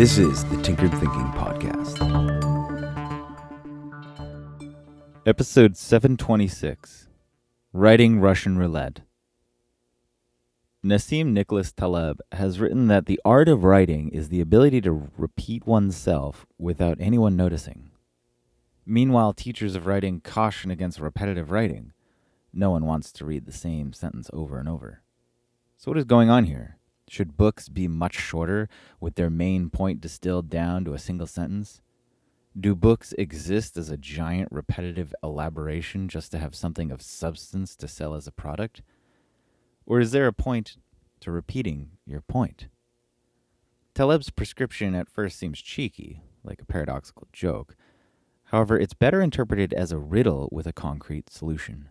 This is the Tinkered Thinking Podcast. Episode 726 Writing Russian Roulette. Nassim Nicholas Taleb has written that the art of writing is the ability to repeat oneself without anyone noticing. Meanwhile, teachers of writing caution against repetitive writing. No one wants to read the same sentence over and over. So, what is going on here? Should books be much shorter, with their main point distilled down to a single sentence? Do books exist as a giant repetitive elaboration just to have something of substance to sell as a product? Or is there a point to repeating your point? Taleb's prescription at first seems cheeky, like a paradoxical joke. However, it's better interpreted as a riddle with a concrete solution.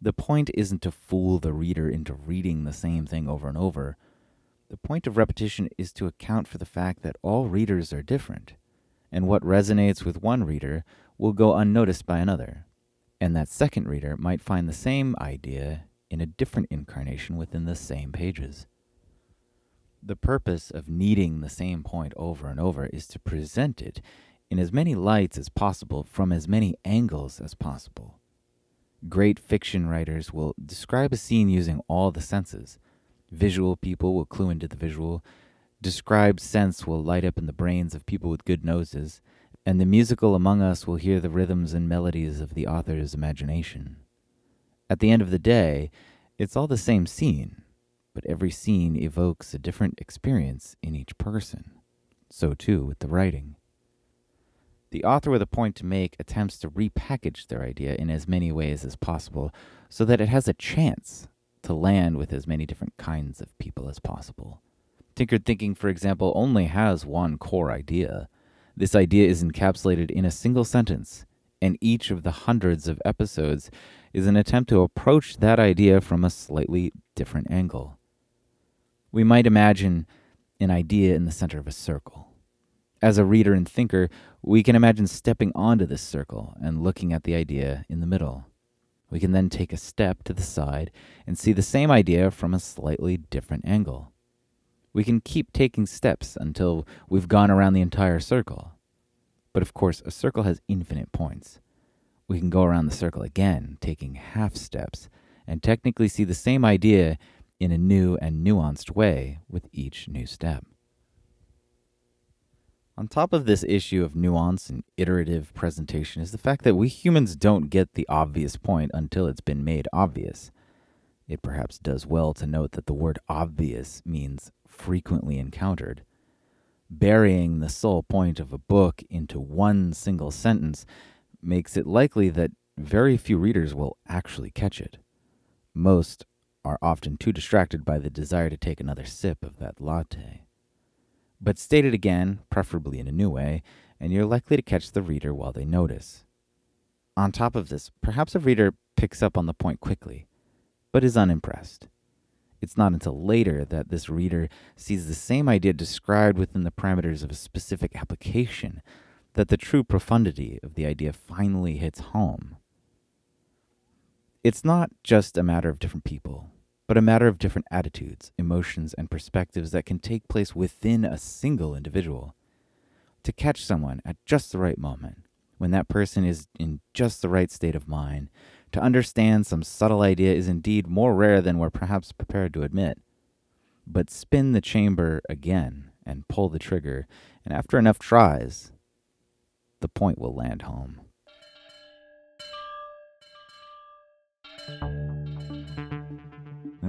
The point isn't to fool the reader into reading the same thing over and over. The point of repetition is to account for the fact that all readers are different, and what resonates with one reader will go unnoticed by another, and that second reader might find the same idea in a different incarnation within the same pages. The purpose of needing the same point over and over is to present it in as many lights as possible from as many angles as possible. Great fiction writers will describe a scene using all the senses. Visual people will clue into the visual. Described scents will light up in the brains of people with good noses. And the musical among us will hear the rhythms and melodies of the author's imagination. At the end of the day, it's all the same scene, but every scene evokes a different experience in each person. So too with the writing. The author with a point to make attempts to repackage their idea in as many ways as possible so that it has a chance to land with as many different kinds of people as possible. Tinkered Thinking, for example, only has one core idea. This idea is encapsulated in a single sentence, and each of the hundreds of episodes is an attempt to approach that idea from a slightly different angle. We might imagine an idea in the center of a circle. As a reader and thinker, we can imagine stepping onto this circle and looking at the idea in the middle. We can then take a step to the side and see the same idea from a slightly different angle. We can keep taking steps until we've gone around the entire circle. But of course, a circle has infinite points. We can go around the circle again, taking half steps, and technically see the same idea in a new and nuanced way with each new step. On top of this issue of nuance and iterative presentation is the fact that we humans don't get the obvious point until it's been made obvious. It perhaps does well to note that the word obvious means frequently encountered. Burying the sole point of a book into one single sentence makes it likely that very few readers will actually catch it. Most are often too distracted by the desire to take another sip of that latte. But state it again, preferably in a new way, and you're likely to catch the reader while they notice. On top of this, perhaps a reader picks up on the point quickly, but is unimpressed. It's not until later that this reader sees the same idea described within the parameters of a specific application that the true profundity of the idea finally hits home. It's not just a matter of different people, but a matter of different attitudes, emotions, and perspectives that can take place within a single individual. To catch someone at just the right moment, when that person is in just the right state of mind, to understand some subtle idea is indeed more rare than we're perhaps prepared to admit. But spin the chamber again and pull the trigger, and after enough tries, the point will land home.